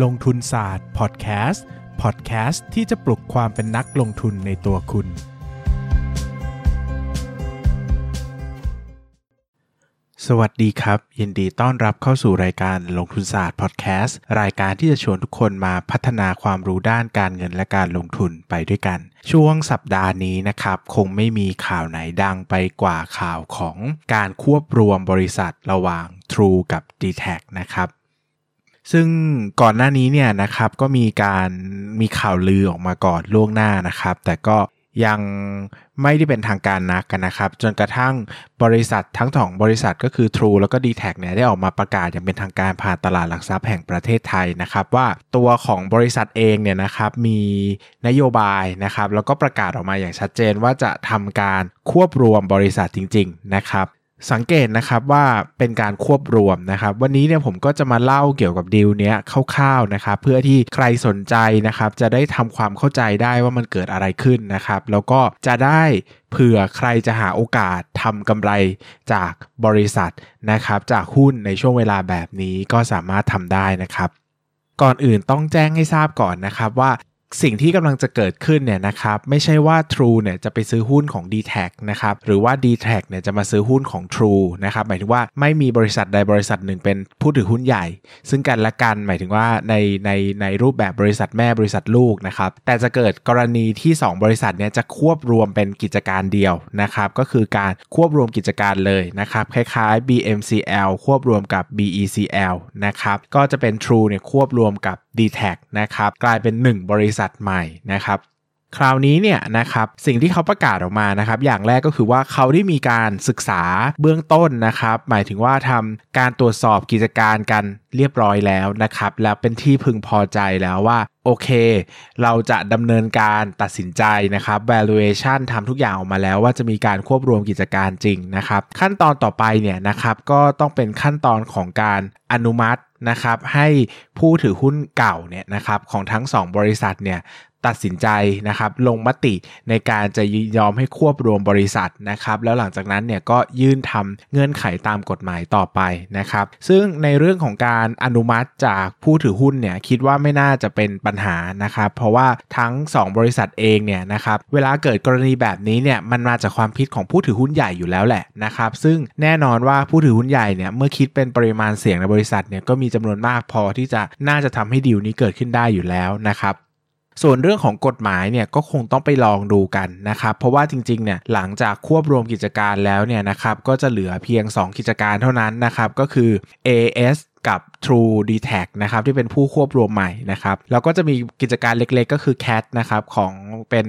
ลงทุนศาสตร์พอดแคสต์พอดแคสต์ที่จะปลุกความเป็นนักลงทุนในตัวคุณ สวัสดีครับ ยินดีต้อนรับเข้าสู่รายการลงทุนศาสตร์พอดแคสต์รายการที่จะชวนทุกคนมาพัฒนาความรู้ด้านการเงินและการลงทุนไปด้วยกัน ช่วงสัปดาห์นี้นะครับ คงไม่มีข่าวไหนดังไปกว่าข่าวของการควบรวมบริษัทระหว่าง True กับ d t แทนะครับ ซึ่งก่อนหน้านี้เนี่ยนะครับก็มีการมีข่าวลือออกมาก่อนล่วงหน้านะครับ แต่ก็ยังไม่ได้เป็นทางการนักกันนะครับ จนกระทั่งบริษัททั้งสองบริษัทก็คือ True แล้วก็ d t แทเนี่ยได้ออกมาประกาศอย่างเป็นทางการผ่านตลาดหลักทรัพย์แห่งประเทศไทยนะครับ ว่าตัวของบริษัทเองเนี่ยนะครับมีนโยบายนะครับ แล้วก็ประกาศออกมาอย่างชัดเจนว่าจะทำการควบรวมบริษัทจริง ๆ นะครับ สังเกตนะครับว่าเป็นการควบรวมนะครับ วันนี้เนี่ยผมก็จะมาเล่าเกี่ยวกับดีลเนี้ยคร่าวๆนะครับ เพื่อที่ใครสนใจนะครับ จะได้ทำความเข้าใจได้ว่ามันเกิดอะไรขึ้นนะครับ แล้วก็จะได้เผื่อใครจะหาโอกาสทำกำไรจากบริษัทนะครับ จากหุ้นในช่วงเวลาแบบนี้ก็สามารถทำได้นะครับ ก่อนอื่นต้องแจ้งให้ทราบก่อนนะครับว่า สิ่งที่กำลังจะเกิดขึ้นเนี่ยนะครับไม่ใช่ว่า True เนี่ยจะไปซื้อหุ้นของ d t แทนะครับหรือว่า d t แทเนี่ยจะมาซื้อหุ้นของ True นะครับหมายถึงว่าไม่มีบริษัทใดบริษัทหนึ่งเป็นผู้ถือหุ้นใหญ่ ซึ่งกันและกันหมายถึงว่าในในในรูปแบบบริษัทแม่บริษัทลูกนะครับแต่จะเกิดกรณีที่ 2 บริษัทเนี่ยจะควบรวมเป็นกิจการเดียวนะครับก็คือการควบรวมกิจการเลยนะครับคล้ายๆ BMCL ควบรวมกับ BECL นะครับก็จะเป็น True เนี่ยควบรวมกับ d t แทนะครับกลายเป็น 1 บริษัทใหม่นะครับคราวนี้เนี่ยนะครับสิ่งที่เขาประกาศออกมานะครับ อย่างแรกก็คือว่าเขาได้มีการศึกษาเบื้องต้นนะครับ หมายถึงว่าทำการตรวจสอบกิจการกันเรียบร้อยแล้วนะครับ แล้วเป็นที่พึงพอใจแล้วว่า โอเค เราจะดำเนินการตัดสินใจนะครับ valuation ทำทุกอย่างออกมาแล้วว่าจะมีการควบรวมกิจการจริงนะครับ ขั้นตอนต่อไปเนี่ยนะครับก็ต้องเป็นขั้นตอนของการอนุมัติ นะครับให้ผู้ถือหุ้นเก่าเนี่ยนะครับของทั้ง 2 บริษัทเนี่ย ตัดสินใจนะครับลงมติในการจะยอมให้ควบรวมบริษัทนะครับแล้วหลังจากนั้นเนี่ยก็ยื่นทำเงื่อนไขตามกฎหมายต่อไปนะครับ ซึ่งในเรื่องของการอนุมัติจากผู้ถือหุ้นเนี่ยคิดว่าไม่น่าจะเป็นปัญหานะครับ เพราะว่าทั้ง 2 บริษัทเองเนี่ยนะครับเวลาเกิดกรณีแบบนี้เนี่ยมันมาจากความคิดของผู้ถือหุ้นใหญ่อยู่แล้วแหละนะครับ ซึ่งแน่นอนว่าผู้ถือหุ้นใหญ่เนี่ยเมื่อคิดเป็นปริมาณเสียงในบริษัทเนี่ยก็มีจำนวนมากพอที่จะน่าจะทำให้ดีลนี้เกิดขึ้นได้อยู่แล้วนะครับ ส่วนเรื่องของกฎหมายเนี่ยก็คงต้องไปลองดูกันนะครับเพราะว่าจริงๆเนี่ยหลังจากควบรวมกิจการแล้วเนี่ยนะครับก็จะเหลือเพียง 2 กิจการเท่านั้นนะครับก็คือ AS กับ True d t แทนะครับที่เป็นผู้ควบรวมใหม่นะครับแล้วก็จะมีกิจการเล็กๆ ก็คือ CAT นะครับของเป็น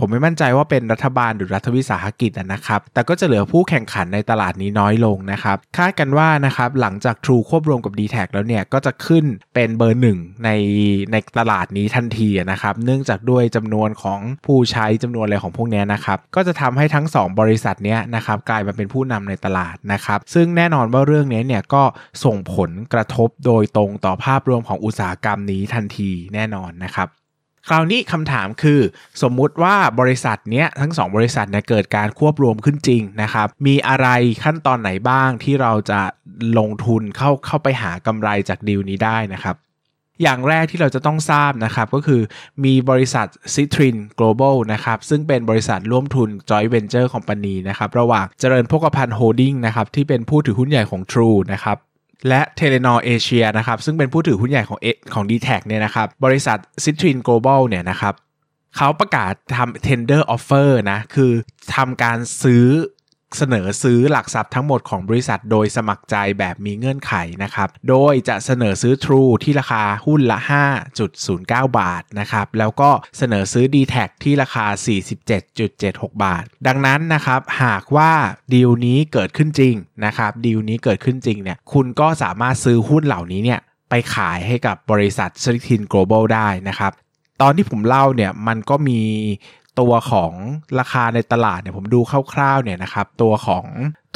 ผมไม่มั่นใจว่าเป็นรัฐบาลหรือรัฐวิสาหกิจนะครับ แต่ก็จะเหลือผู้แข่งขันในตลาดนี้น้อยลงนะครับ คาดกันว่านะครับหลังจาก True ควบรวมกับ d t แทแล้วเนี่ย ก็จะขึ้นเป็นเบอร์หนึ่งในในตลาดนี้ทันทีนะครับ เนื่องจากด้วยจำนวนของผู้ใช้จำนวนอะไรของพวกนี้นะครับ ก็จะทำให้ทั้ง 2 บริษัทนี้นะครับกลายมาเป็นผู้นำในตลาดนะครับ ซึ่งแน่นอนว่าเรื่องนี้เนี่ยก็ส่งผลกระทบโดยตรงต่อภาพรวมของอุตสาหกรรมนี้ทันทีแน่นอนนะครับ คราวนี้คำถามคือ สมมุติว่าบริษัทเนี้ยทั้ง 2 บริษัทเนี่ยเกิดการควบรวมขึ้นจริงนะครับ มีอะไรขั้นตอนไหนบ้างที่เราจะลงทุนเข้าเข้าไปหากำไรจากดีลนี้ได้นะครับอย่างแรกที่เราจะต้องทราบนะครับ ก็คือมีบริษัท Citrin Global นะครับ ซึ่งเป็นบริษัทร่วมทุน Joint Venture Company นะครับ ระหว่างเจริญพกพันธ์โฮดดิ้งนะครับ ที่เป็นผู้ถือหุ้นใหญ่ของ True นะครับ และ t e l e n o r Asia นะครับซึ่งเป็นผู้ถือหุ้นใหญ่ของของ d t แทเนี่ยนะครับบริษัท Citrin Global เนี่ยนะครับเขาประกาศทำ tender offer นะ คือทำการซื้อ เสนอซื้อหลักทรัพย์ทั้งหมดของบริษัทโดยสมัครใจแบบมีเงื่อนไขนะครับ โดยจะเสนอซื้อ True ที่ราคาหุ้นละ 5.09 บาทนะครับ แล้วก็เสนอซื้อ d t แทที่ราคา 47.76 บาท ดังนั้นนะครับ หากว่าดีลนี้เกิดขึ้นจริงนะครับ ดีลนี้เกิดขึ้นจริงเนี่ย คุณก็สามารถซื้อหุ้นเหล่านี้เนี่ยไปขายให้กับบริษัท s i l i c o n Global ได้นะครับ ตอนที่ผมเล่าเนี่ยมันก็มี ตัวของราคาในตลาดเนี่ยผมดูคร่าวๆเนี่ยนะครับตัวของ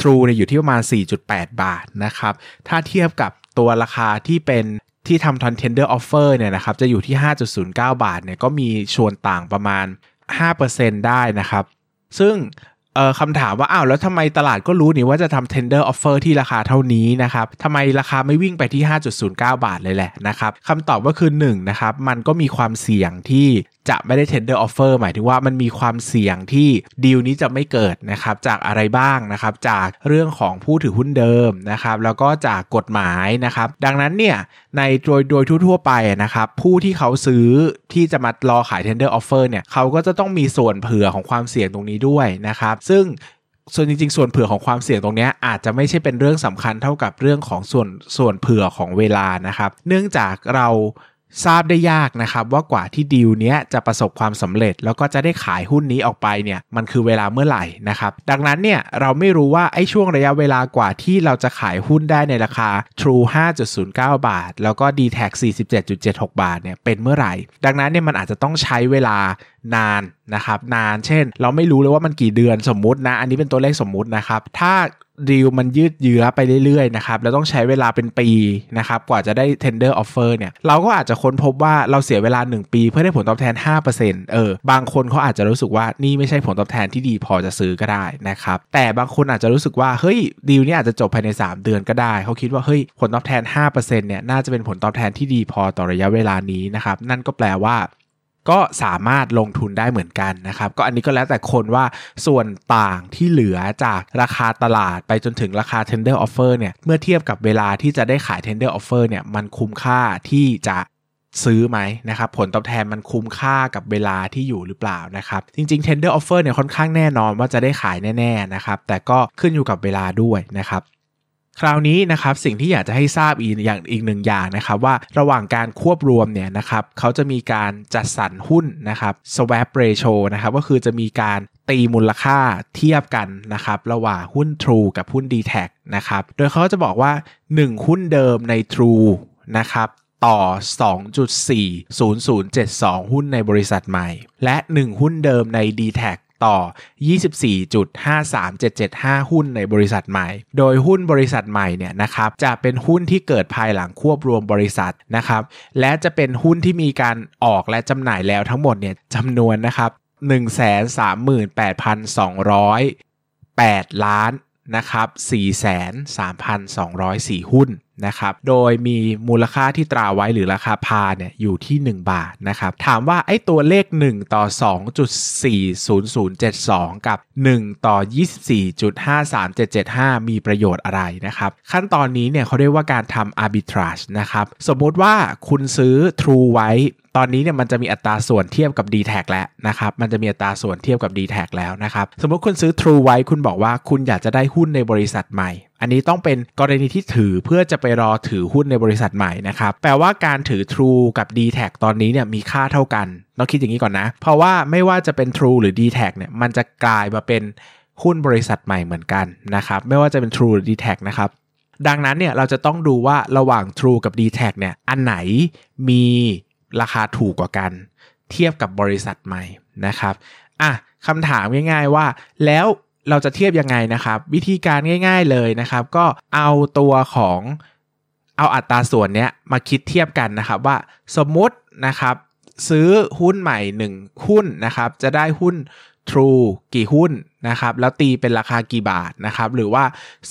True เนี่ยอยู่ที่ประมาณ 4.8 บาทนะครับถ้าเทียบกับตัวราคาที่เป็นที่ทำทัน tender offer เนี่ยนะครับจะอยู่ที่ 5.09 บาทเนี่ยก็มีชวนต่างประมาณ 5%ได้นะครับ ซึ่งคำถามว่าอ้าวแล้วทำไมตลาดก็รู้นี่ว่าจะทำ tender offer ที่ราคาเท่านี้นะครับทำไมราคาไม่วิ่งไปที่ 5.09 บาทเลยแหละนะครับคำตอบก็คือ1นะครับมันก็มีความเสี่ยงที่ จะไม่ได้ tender offer หมายถึงว่ามันมีความเสี่ยงที่ดีลนี้จะไม่เกิดนะครับจากอะไรบ้างนะครับจากเรื่องของผู้ถือหุ้นเดิมนะครับแล้วก็จากกฎหมายนะครับดังนั้นเนี่ยในโดยโดยทั่วๆไปนะครับผู้ที่เขาซื้อที่จะมารอขาย tender offer เนี่ยเขาก็จะต้องมีส่วนเผื่อของความเสี่ยงตรงนี้ด้วยนะครับซึ่งส่วนจริงๆ ส่วนเผื่อของความเสี่ยงตรงนี้อาจจะไม่ใช่เป็นเรื่องสำคัญเท่ากับเรื่องของส่วนส่วนเผื่อของเวลานะครับ เนื่องจากเรา ทราบได้ยากนะครับว่ากว่าที่ดีลเนี้ยจะประสบความสำเร็จ แล้วก็จะได้ขายหุ้นนี้ออกไปเนี่ยมันคือเวลาเมื่อไหร่นะครับดังนั้นเนี่ยเราไม่รู้ว่าไอ้ช่วงระยะเวลากว่าที่เราจะขายหุ้นได้ในราคา True 5.09 บาท แล้วก็ d t แท47.76 บาทเนี่ยเป็นเมื่อไหร่ ดังนั้นเนี่ยมันอาจจะต้องใช้เวลานานนะครับนานเช่น เราไม่รู้เลยว่ามันกี่เดือนสมมุตินะ อันนี้เป็นตัวเลขสมมุตินะครับ ถ้า ดีลมันยืดเยื้อไปเรื่อยๆนะครับแล้วต้องใช้เวลาเป็นปีนะครับกว่าจะได้ tender offer เนี่ยเราก็อาจจะค้นพบว่าเราเสียเวลา 1 ปีเพื่อได้ผลตอบแทน 5%เออบางคนเขาอาจจะรู้สึกว่านี่ไม่ใช่ผลตอบแทนที่ดีพอจะซื้อก็ได้นะครับแต่บางคนอาจจะรู้สึกว่าเฮ้ยดีลนี้อาจจะจบภายใน 3 เดือนก็ได้เขาคิดว่าเฮ้ยผลตอบแทน 5%เนี่ยน่าจะเป็นผลตอบแทนที่ดีพอต่อระยะเวลานี้นะครับนั่นก็แปลว่า ก็สามารถลงทุนได้เหมือนกันนะครับ ก็อันนี้ก็แล้วแต่คนว่าส่วนต่างที่เหลือจากราคาตลาดไปจนถึงราคา tender offer เนี่ยเมื่อเทียบกับเวลาที่จะได้ขาย tender offer เนี่ยมันคุ้มค่าที่จะซื้อไหมนะครับผลตอบแทนมันคุ้มค่ากับเวลาที่อยู่หรือเปล่านะครับ จริงๆ tender offer เนี่ยค่อนข้างแน่นอนว่าจะได้ขายแน่ ๆนะครับ แต่ก็ขึ้นอยู่กับเวลาด้วยนะครับ คราวนี้นะครับสิ่งที่อยากจะให้ทราบอีกอย่างอีกหนึ่งอย่างนะครับว่าระหว่างการควบรวมเนี่ยนะครับเขาจะมีการจัดสรรหุ้นนะครับ swap ratio นะครับก็คือจะมีการตีมูลค่าเทียบกันนะครับระหว่างหุ้น True กับหุ้น d t แทนะครับโดยเขาจะบอกว่า 1 หุ้นเดิมใน True นะครับต่อ 2.40072 หุ้นในบริษัทใหม่ และ 1 หุ้นเดิมใน d t แทต่อ 24.53775 หุ้นในบริษัทใหม่ โดยหุ้นบริษัทใหม่เนี่ยนะครับจะเป็นหุ้นที่เกิดภายหลังควบรวมบริษัทนะครับ และจะเป็นหุ้นที่มีการออกและจำหน่ายแล้วทั้งหมดเนี่ยจำนวนนะครับ138,208ล้านนะครับ43,204 หุ้น นะครับ โดยมีมูลค่าที่ตราไว้หรือราคาพาเนี่ยอยู่ที่ 1 บาทนะครับ ถามว่าไอ้ตัวเลข 1 ต่อ 2.40072 กับ 1 ต่อ 24.53775 มีประโยชน์อะไรนะครับ ขั้นตอนนี้เนี่ยเขาเรียกว่าการทำ arbitrage นะครับ สมมติว่าคุณซื้อ True ไว้ตอนนี้เนี่ยมันจะมีอัตราส่วนเทียบกับ d t แทแล้วนะครับ มันจะมีอัตราส่วนเทียบกับ d t แทแล้วนะครับ สมมติคุณซื้อ True ไว้คุณบอกว่าคุณอยากจะได้หุ้นในบริษัทใหม่ อันนี้ต้องเป็นกรณีที่ถือเพื่อจะไปรอถือหุ้นในบริษัทใหม่นะครับ แปลว่าการถือ True กับ d t แทตอนนี้เนี่ยมีค่าเท่ากันต้องคิดอย่างนี้ก่อนนะ เพราะว่าไม่ว่าจะเป็น True หรือ d t แทเนี่ยมันจะกลายมาเป็นหุ้นบริษัทใหม่เหมือนกันนะครับไม่ว่าจะเป็น True หรือ d t แทนะครับดังนั้นเนี่ยเราจะต้องดูว่าระหว่าง True กับ d t แทเนี่ยอันไหนมีราคาถูกกว่ากัน เทียบกับบริษัทใหม่นะครับอะคำถามง่ายๆว่าแล้ว เราจะเทียบยังไงนะครับ วิธีการง่าย ๆเลยนะครับ ก็เอาตัวของเอาอัตราส่วนเนี้ยมาคิดเทียบกันนะครับว่าสมมตินะครับซื้อหุ้นใหม่ 1 หุ้นนะครับ จะได้หุ้น True กี่หุ้นนะครับ แล้วตีเป็นราคากี่บาทนะครับ หรือว่า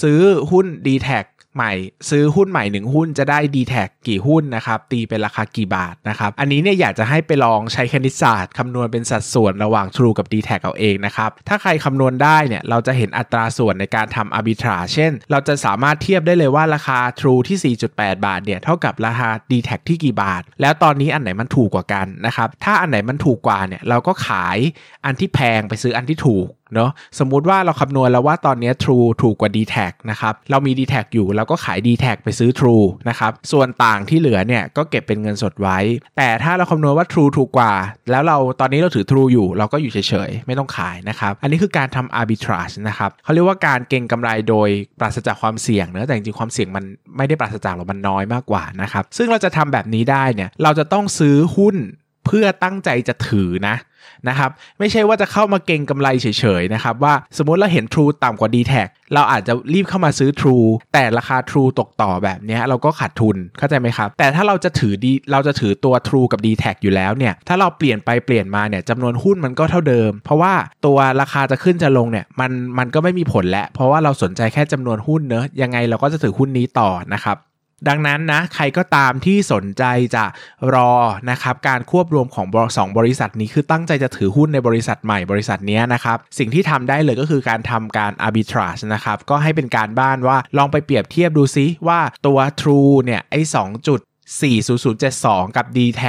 ซื้อหุ้น d t แท ใหม่ ซื้อหุ้นใหม่หนึ่งหุ้นจะได้ d t แทกี่หุ้นนะครับ ตีเป็นราคากี่บาทนะครับ อันนี้เนี่ยอยากจะให้ไปลองใช้คณิตศาสตร์คำนวณเป็นสัดส่วนระหว่าง True กับ d t แทเอาเองนะครับ ถ้าใครคำนวณได้เนี่ยเราจะเห็นอัตราส่วนในการทำ arbitrage เช่น เราจะสามารถเทียบได้เลยว่าราคา True ที่ 4.8 บาทเนี่ยเท่ากับราคา d t แทที่กี่บาท แล้วตอนนี้อันไหนมันถูกกว่ากันนะครับถ้าอันไหนมันถูกกว่าเนี่ยเราก็ขายอันที่แพงไปซื้ออันที่ถูก เนาะสมมุติว่าเราคำนวณแล้วว่าตอนนี้ True ถูกกว่า d t แทนะครับเรามี d t แทอยู่เราก็ขาย d t แทไปซื้อ True นะครับส่วนต่างที่เหลือเนี่ยก็เก็บเป็นเงินสดไว้ แต่ถ้าเราคำนวณว่า True ถูกกว่า แล้วเราตอนนี้เราถือ True อยู่เราก็อยู่เฉยๆ ไม่ต้องขายนะครับอันนี้คือการทำ arbitrage นะครับเขาเรียกว่าการเก็งกำไรโดยปราศจากความเสี่ยงเนะแต่จริงๆความเสี่ยงมันไม่ได้ปราศจากหรอกมันน้อยมากกว่านะครับซึ่งเราจะทำแบบนี้ได้เนี่ยเราจะต้องซื้อหุ้น เพื่อตั้งใจจะถือนะนะครับไม่ใช่ว่าจะเข้ามาเก่งกำไรเฉยๆนะครับว่าสมมติเราเห็น True ต่ำกว่า d t แทเราอาจจะรีบเข้ามาซื้อ True แต่ราคา True ตกต่อแบบนี้เราก็ขาดทุนเข้าใจไหมครับ แต่ถ้าเราจะถือดีเราจะถือตัว True กับ d t แทอยู่แล้วเนี่ยถ้าเราเปลี่ยนไปเปลี่ยนมาเนี่ยจำนวนหุ้นมันก็เท่าเดิม เพราะว่าตัวราคาจะขึ้นจะลงเนี่ยมันมันก็ไม่มีผลแล้วเพราะว่าเราสนใจแค่จำนวนหุ้นเนอะยังไงเราก็จะถือหุ้นนี้ต่อนะครับ ดังนั้นนะใครก็ตามที่สนใจจะรอนะครับการควบรวมของสองบริษัทนี้คือตั้งใจจะถือหุ้นในบริษัทใหม่บริษัทนี้นะครับสิ่งที่ทำได้เลยก็คือการทำการ arbitrage นะครับก็ให้เป็นการบ้านว่าลองไปเปรียบเทียบดูซิว่าตัว True เนี่ยไอ้สจุด 40072 กับ d t แท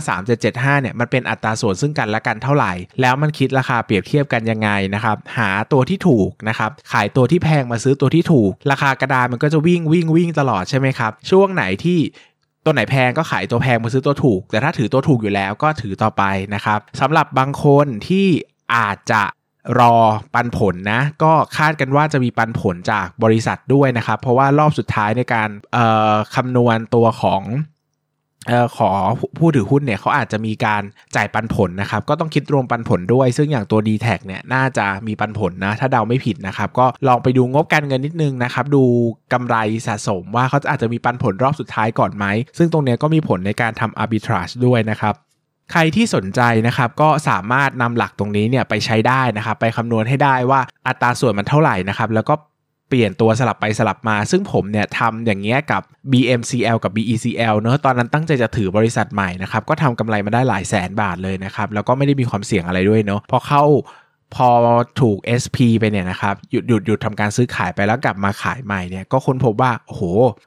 24.5375เนี่ยมันเป็นอัตราส่วนซึ่งกันและกันเท่าไหร่ แล้วมันคิดราคาเปรียบเทียบกันยังไงนะครับหาตัวที่ถูกนะครับขายตัวที่แพงมาซื้อตัวที่ถูก ราคากระดานมันก็จะวิ่งวิ่งวิ่งตลอดใช่ไหมครับช่วงไหนที่ตัวไหนแพงก็ขายตัวแพงมาซื้อตัวถูก แต่ถ้าถือตัวถูกอยู่แล้วก็ถือต่อไปนะครับสำหรับบางคนที่อาจจะ รอปันผลนะ ก็คาดกันว่าจะมีปันผลจากบริษัทด้วยนะครับ เพราะว่ารอบสุดท้ายในการคำนวณตัวของออขอผู้ถือหุ้นเนี่ยเขาอาจจะมีการจ่ายปันผลนะครับ ก็ต้องคิดรวมปันผลด้วย ซึ่งอย่างตัว d t แทเนี่ยน่าจะมีปันผลนะ ถ้าเดาไม่ผิดนะครับ ก็ลองไปดูงบการเงินนิดนึงนะครับ ดูกำไรสะสมว่าเขาอาจจะมีปันผลรอบสุดท้ายก่อนไหม ซึ่งตรงนี้ก็มีผลในการทำ arbitrage ด้วยนะครับ ใครที่สนใจนะครับก็สามารถนำหลักตรงนี้เนี่ยไปใช้ได้นะครับ ไปคำนวณให้ได้ว่าอัตราส่วนมันเท่าไหร่นะครับแล้วก็เปลี่ยนตัวสลับไปสลับมา ซึ่งผมเนี่ยทำอย่างเงี้ยกับ BMCL กับ BECL เนอะตอนนั้นตั้งใจจะถือบริษัทใหม่นะครับ ก็ทำกำไรมาได้หลายแสนบาทเลยนะครับ แล้วก็ไม่ได้มีความเสี่ยงอะไรด้วยเนาะพอเข้า พอถูก SP ไปเนี่ยนะครับ หยุดหยุดหยุดทำการซื้อขายไปแล้วกลับมาขายใหม่เนี่ยก็ค้นพบว่าโอ้โห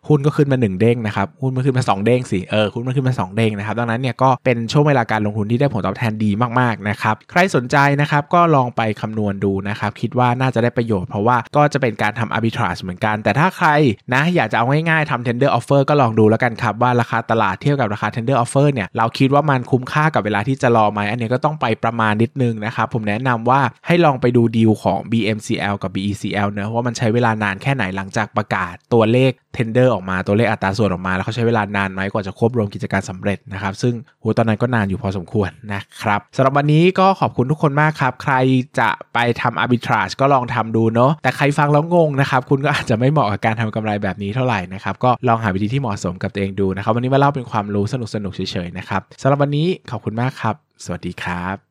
หุ้นก็ขึ้นมา 1 เด้งนะครับหุ้นมันขึ้นมา 2 เด้งสิเออหุ้นมันขึ้นมา 2 เด้งนะครับดังนั้นเนี่ยก็เป็นช่วงเวลาการลงทุนที่ได้ผลตอบแทนดีมากๆนะครับใครสนใจนะครับก็ลองไปคำนวณดูนะครับคิดว่าน่าจะได้ประโยชน์เพราะว่าก็จะเป็นการทำ arbitrage เหมือนกัน แต่ถ้าใครนะอยากจะเอาง่ายๆทำ tender offer ก็ลองดูแล้วกันครับว่าราคาตลาดเทียบกับราคา tender offer เนี่ยเราคิดว่ามันคุ้มค่ากับเวลาที่จะรอไหมอันนี้ก็ต้องไปประมาณนิดนึงนะครับผมแนะนำว่าให้ลองไปดูดีลของ BMCL กับ BECL เนะว่ามันใช้เวลานานแค่ไหนหลังจากประกาศตัวเลข tender ออกมาตัวเลขอัตราส่วนออกมาแล้วเขาใช้เวลานานไหมกว่าจะควบรวมกิจการสำเร็จนะครับซึ่งโหตอนนั้นก็นานอยู่พอสมควรนะครับสำหรับวันนี้ก็ขอบคุณทุกคนมากครับ ใครจะไปทำ arbitrage ก็ลองทำดูเนาะแต่ใครฟังแล้วงงนะครับคุณก็อาจจะไม่เหมาะกับการทำกำไรแบบนี้เท่าไหร่นะครับก็ลองหาวิธีที่เหมาะสมกับตัวเองดูนะครับวันนี้มาเล่าเป็นความรู้สนุกๆเฉยๆนะครับสำหรับวันนี้ขอบคุณมากครับ สวัสดีครับ